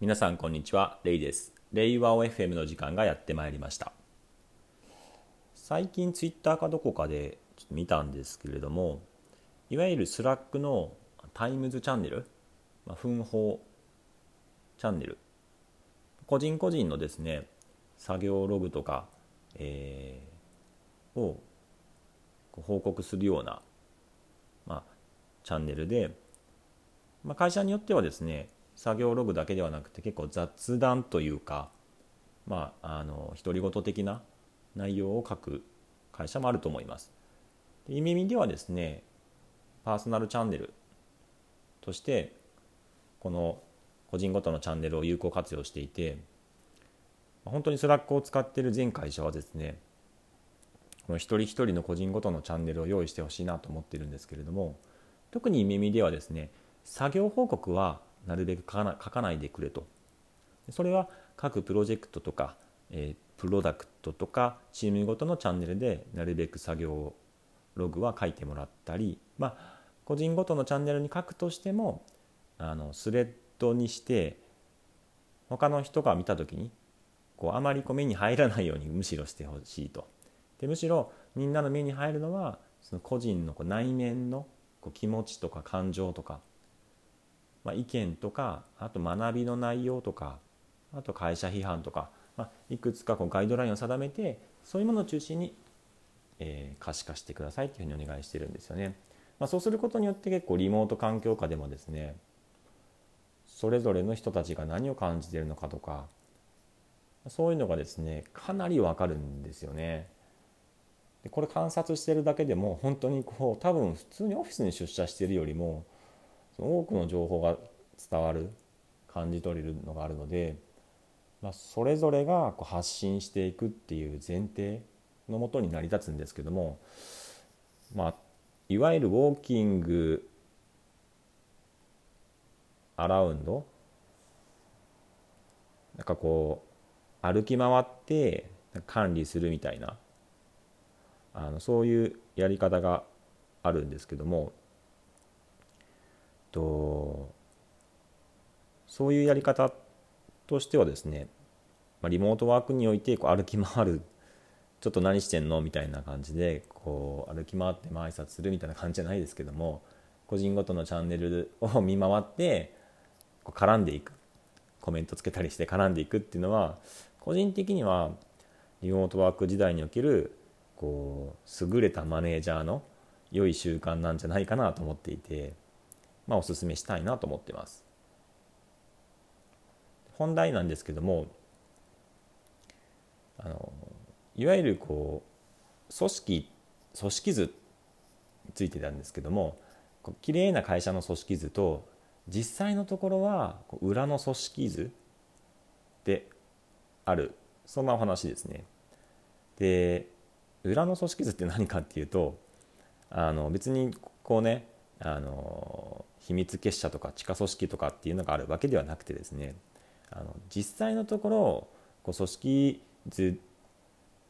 皆さんこんにちはレイです。レイワオ FM の時間がやってまいりました。最近ツイッターかどこかでちょっと見たんですけれどもいわゆる Slack の times チャンネル、まあ、分報チャンネル。個人個人のですね作業ログとか、えー、を報告するような、まあ、チャンネルで、まあ、会社によってはですね作業ログだけではなくて結構雑談というかまああの独り言的な内容を書く会社もあると思います。で意味ではですねパーソナルチャンネルとしてこの個人ごとのチャンネルを有効活用していて本当に Slack を使っている全会社はですねこの一人一人の個人ごとのチャンネルを用意してほしいなと思ってるんですけれども特に耳ではですね作業報告はなるべく書かな書かないでくれと。それは各プロジェクトとか、えー、プロダクトとかチームごとのチャンネルでなるべく作業ログは書いてもらったりまあ個人ごとのチャンネルに書くとしてもあのスレッドにして他の人が見た時にこうあまりこう目に入らないようにむしろしてほしいと。でむしろみんなの目に入るのはその個人のこう内面のこう気持ちとか感情とかまあ、意見とかあと学びの内容とかあと会社批判とか、まあ、いくつかこうガイドラインを定めてそういうものを中心に、えー、可視化してくださいというふうにお願いしてるんですよね。まあ、そうすることによって結構リモート環境下でもですねそれぞれの人たちが何を感じているのかとかそういうのがですねかなりわかるんですよね。でこれ観察してるだけでも本当にこう多分普通にオフィスに出社してるよりも多くの情報が伝わる感じ取れるのがあるので、まあ、それぞれがこう発信していくっていう前提のもとに成り立つんですけども、まあ、いわゆるウォーキングアラウンドなんかこう歩き回って管理するみたいなあのそういうやり方があるんですけどもとそういうやり方としてはですね、ま、リモートワークにおいてこう歩き回るちょっと何してんのみたいな感じでこう歩き回ってまあ挨拶するみたいな感じじゃないですけども個人ごとのチャンネルを見回ってこう絡んでいくコメントつけたりして絡んでいくっていうのは個人的にはリモートワーク時代におけるこう優れたマネージャーの良い習慣なんじゃないかなと思っていてまあ、おすすめしたいなと思ってます。本題なんですけどもあのいわゆるこう組織組織図についてなんですけども綺麗な会社の組織図と実際のところは裏の組織図であるそんなお話ですね。で裏の組織図って何かっていうとあの別にこうねあの秘密結社とか地下組織とかっていうのがあるわけではなくてですねあの実際のところこう組織図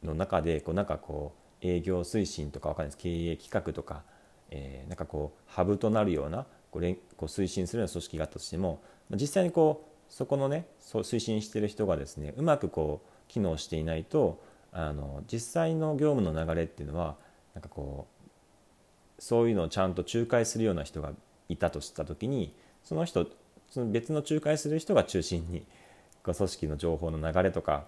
の中でこうなんかこう営業推進とかわかんないです。経営企画とか、えー、なんかこうハブとなるようなこうこう推進するような組織があったとしても実際にこうそこのね推進してる人がですねうまくこう機能していないとあの実際の業務の流れっていうのはなんかこうそういうのをちゃんと仲介するような人がいたとした時にその人その別の仲介する人が中心に組織の情報の流れとか、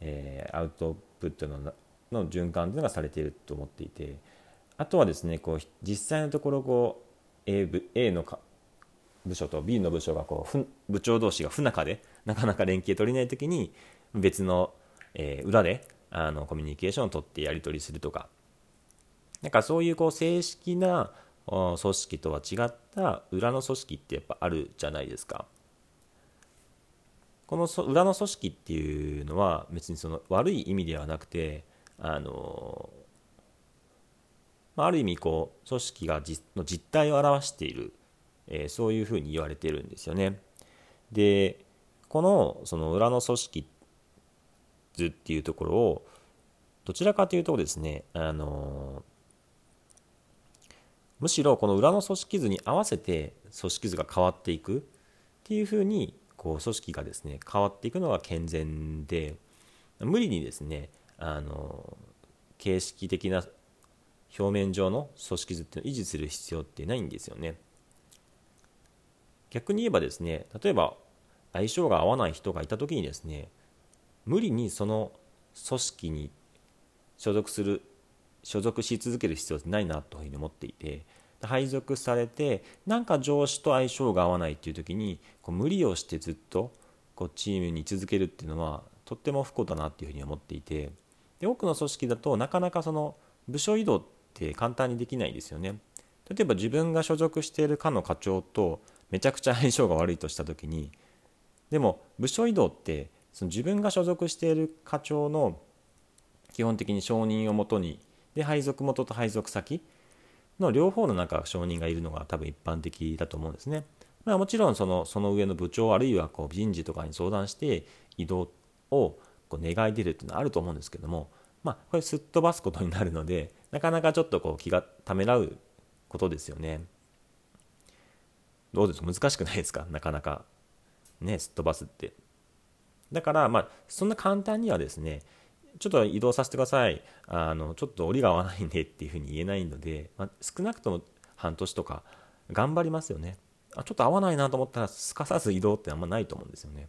えー、アウトプットのの循環というのがされていると思っていてあとはですねこう実際のところこう A, 部 A の部署と B の部署がこう部長同士が不仲でなかなか連携取れない時に別の、えー、裏であのコミュニケーションを取ってやり取りするとか。なんかそういうこう正式な組織とは違った裏の組織ってやっぱあるじゃないですか。この裏の組織っていうのは別にその悪い意味ではなくてあのある意味こう組織がの実態を表している、えー、そういうふうに言われてるんですよね。でこのその裏の組織図っていうところをどちらかというとですねあのむしろこの裏の組織図に合わせて組織図が変わっていくっていうふうにこう組織がですね変わっていくのが健全で無理にですねあの形式的な表面上の組織図っていうのを維持する必要ってないんですよね。逆に言えばですね例えば相性が合わない人がいた時にですね無理にその組織に所属する所属し続ける必要ってないなというふうに思っていて配属されてなんか上司と相性が合わないっていう時にこう無理をしてずっとこうチームに続けるっていうのはとっても不幸だなっていうふうに思っていてで多くの組織だとなかなかその部署移動って簡単にできないですよね。例えば自分が所属している課の課長とめちゃくちゃ相性が悪いとした時にでも部署移動ってその自分が所属している課長の基本的に承認をもとにで配属元と配属先の両方の中承認がいるのが多分一般的だと思うんですね。まあ、もちろんそのその上の部長あるいはこう人事とかに相談して移動をこう願い出るっていうのはあると思うんですけども、まあ、これすっ飛ばすことになるのでなかなかちょっとこう気がためらうことですよね。どうです？か難しくないですか？なかなかねすっ飛ばすって。だからまあそんな簡単にはですねちょっと移動させてください。あのちょっと折りが合わないんでっていうふうに言えないので、まあ、少なくとも半年とか頑張りますよね。あちょっと合わないなと思ったらすかさず移動ってあんまないと思うんですよね。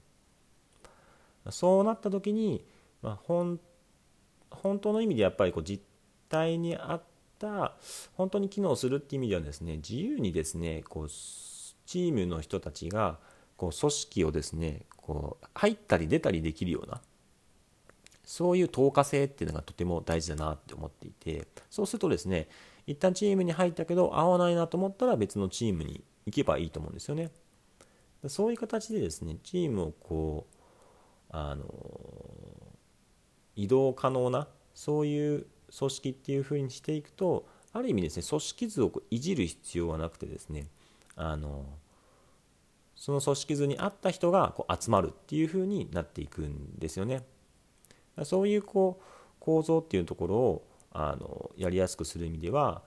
そうなった時に、まあ、本当の意味でやっぱりこう実態に合った本当に機能するっていう意味ではですね自由にですねこうチームの人たちがこう組織をですねこう入ったり出たりできるようなそういう透過性っていうのがとても大事だなって思っていてそうするとですね一旦チームに入ったけど合わないなと思ったら別のチームに行けばいいと思うんですよねそういう形でですねチームをこうあの移動可能なそういう組織っていうふうにしていくとある意味ですね組織図をいじる必要はなくてですねあのその組織図に合った人がこう集まるっていうふうになっていくんですよね。そういうこう構造っていうところをあのやりやすくする意味では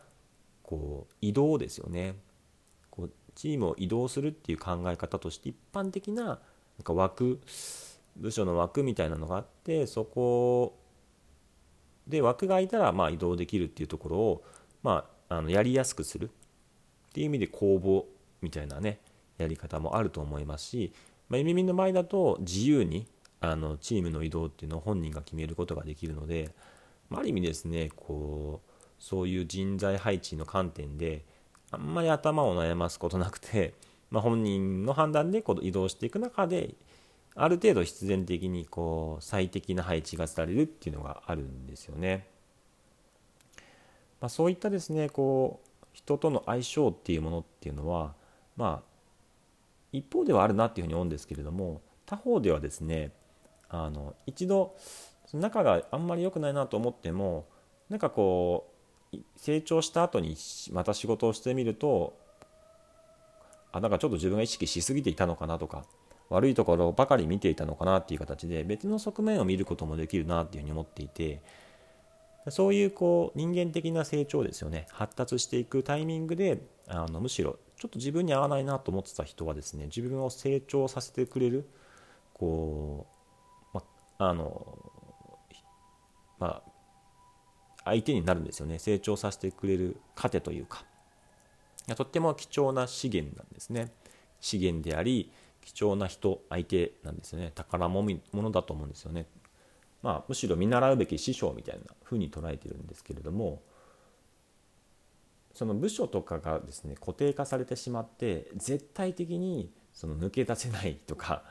こう移動ですよね。こうチームを移動するっていう考え方として一般的ななんか枠部署の枠みたいなのがあってそこで枠が空いたらまあ移動できるっていうところを、まあ、あのやりやすくするっていう意味で公募みたいなねやり方もあると思いますし、まあ、耳の前だと自由にあのチームの移動っていうのを本人が決めることができるので、まあ、ある意味ですねこうそういう人材配置の観点であんまり頭を悩ますことなくて、まあ、本人の判断でこう移動していく中である程度必然的にこう最適な配置がされるっていうのがあるんですよね。まあ、そういったですねこう人との相性っていうものっていうのはまあ一方ではあるなっていうふうに思うんですけれども他方ではですねあの一度仲があんまり良くないなと思ってもなんかこう成長した後にまた仕事をしてみるとあなんかちょっと自分が意識しすぎていたのかなとか悪いところばかり見ていたのかなっていう形で別の側面を見ることもできるなっていうふうに思っていてそういうこう人間的な成長ですよね。発達していくタイミングであのむしろちょっと自分に合わないなと思ってた人はですね自分を成長させてくれるこうあのまあ相手になるんですよね。成長させてくれる糧というか。とっても貴重な資源なんですね。資源であり貴重な人相手なんですよね。宝物だと思うんですよね。まあむしろ見習うべき師匠みたいな風に捉えてるんですけれどもその部署とかがですね固定化されてしまって絶対的にその抜け出せないとか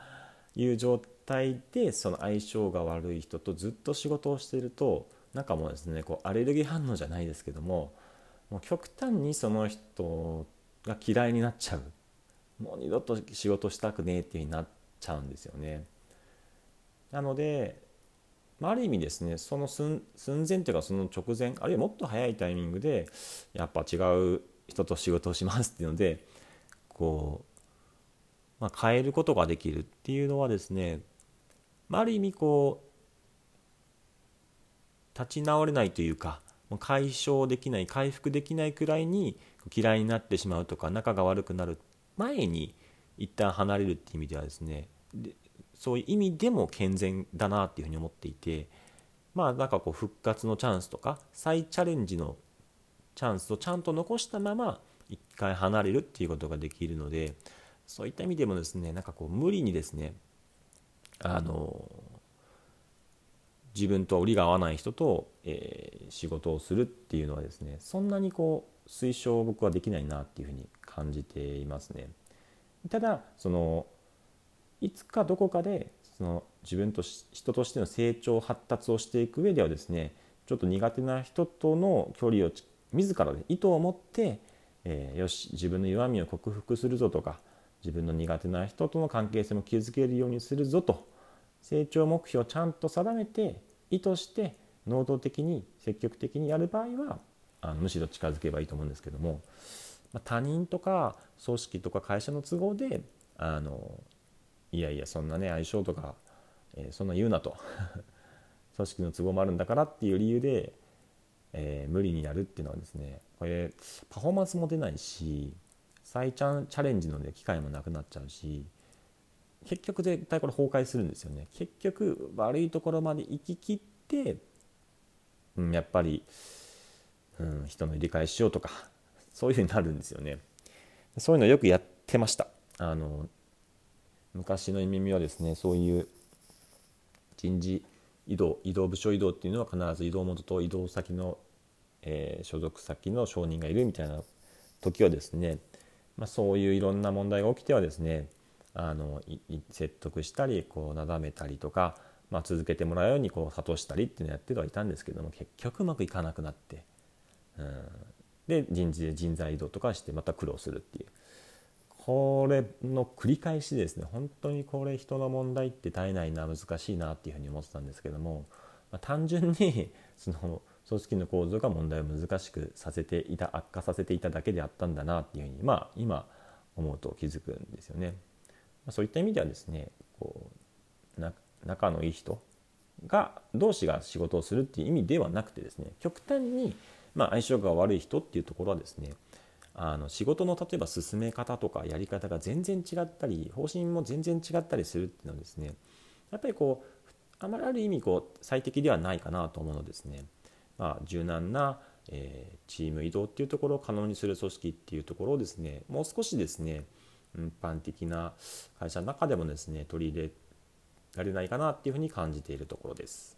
いう状態でその相性が悪い人とずっと仕事をしているとなんかもうですねこうアレルギー反応じゃないですけどももう極端にその人が嫌いになっちゃうもう二度と仕事したくねえっていう風になっちゃうんですよね。なので、まあ、ある意味ですねその寸前というかその直前あるいはもっと早いタイミングでやっぱ違う人と仕事をしますっていうのでこうまあ、変えることができるっていうのはですね、あ、ある意味こう立ち直れないというか解消できない回復できないくらいに嫌いになってしまうとか仲が悪くなる前に一旦離れるっていう意味ではですねでそういう意味でも健全だなっていうふうに思っていてまあなんかこう復活のチャンスとか再チャレンジのチャンスをちゃんと残したまま一回離れるっていうことができるのでそういった意味でもですねなんかこう無理にですねあの自分と折りが合わない人と、えー、仕事をするっていうのはですねそんなにこう推奨僕はできないなっていうふうに感じていますね。ただそのいつかどこかでその自分と人としての成長発達をしていく上ではですねちょっと苦手な人との距離を自らで意図を持って、えー、よし自分の弱みを克服するぞとか自分の苦手な人との関係性も築けるようにするぞと。成長目標をちゃんと定めて意図して能動的に積極的にやる場合はあのむしろ近づけばいいと思うんですけども、まあ、他人とか組織とか会社の都合であのいやいやそんなね相性とか、えー、そんな言うなと。組織の都合もあるんだからっていう理由で、えー、無理にやるっていうのはですねこれパフォーマンスも出ないし再チャチャレンジの、ね、機会もなくなっちゃうし結局絶対これ崩壊するんですよね。結局悪いところまで行ききって、うん、やっぱり、うん、人の入れ替えしようとかそういうふうになるんですよね。そういうのよくやってました。あの昔の耳はですねそういう人事移動移動部署移動っていうのは必ず移動元と移動先の、えー、所属先の承認がいるみたいな時はですね、まあ、そういういろんな問題が起きてはですねあの説得したりこうなだめたりとか、まあ、続けてもらうようにこう諭したりっていうのをやってはいたんですけども結局うまくいかなくなって、うん、で人事で人材移動とかしてまた苦労するっていう。これの繰り返しですね本当にこれ人の問題って絶えないな難しいなっていうふうに思ってたんですけども、まあ、単純にその組織の構造が問題を難しくさせていた悪化させていただけであったんだなっていうふうにまあ今思うと気づくんですよね。ま、そういった意味ではですねこう仲のいい人が同士が仕事をするっていう意味ではなくてですね極端にま相性が悪い人っていうところはですねあの仕事の例えば進め方とかやり方が全然違ったり方針も全然違ったりするっていうのはですねやっぱりこうあまりある意味こう最適ではないかなと思うのですね、まあ、柔軟な、えー、チーム移動っていうところを可能にする組織っていうところをですねもう少しですね一般的な会社の中でもですね取り入れられないかなっていうふうに感じているところです。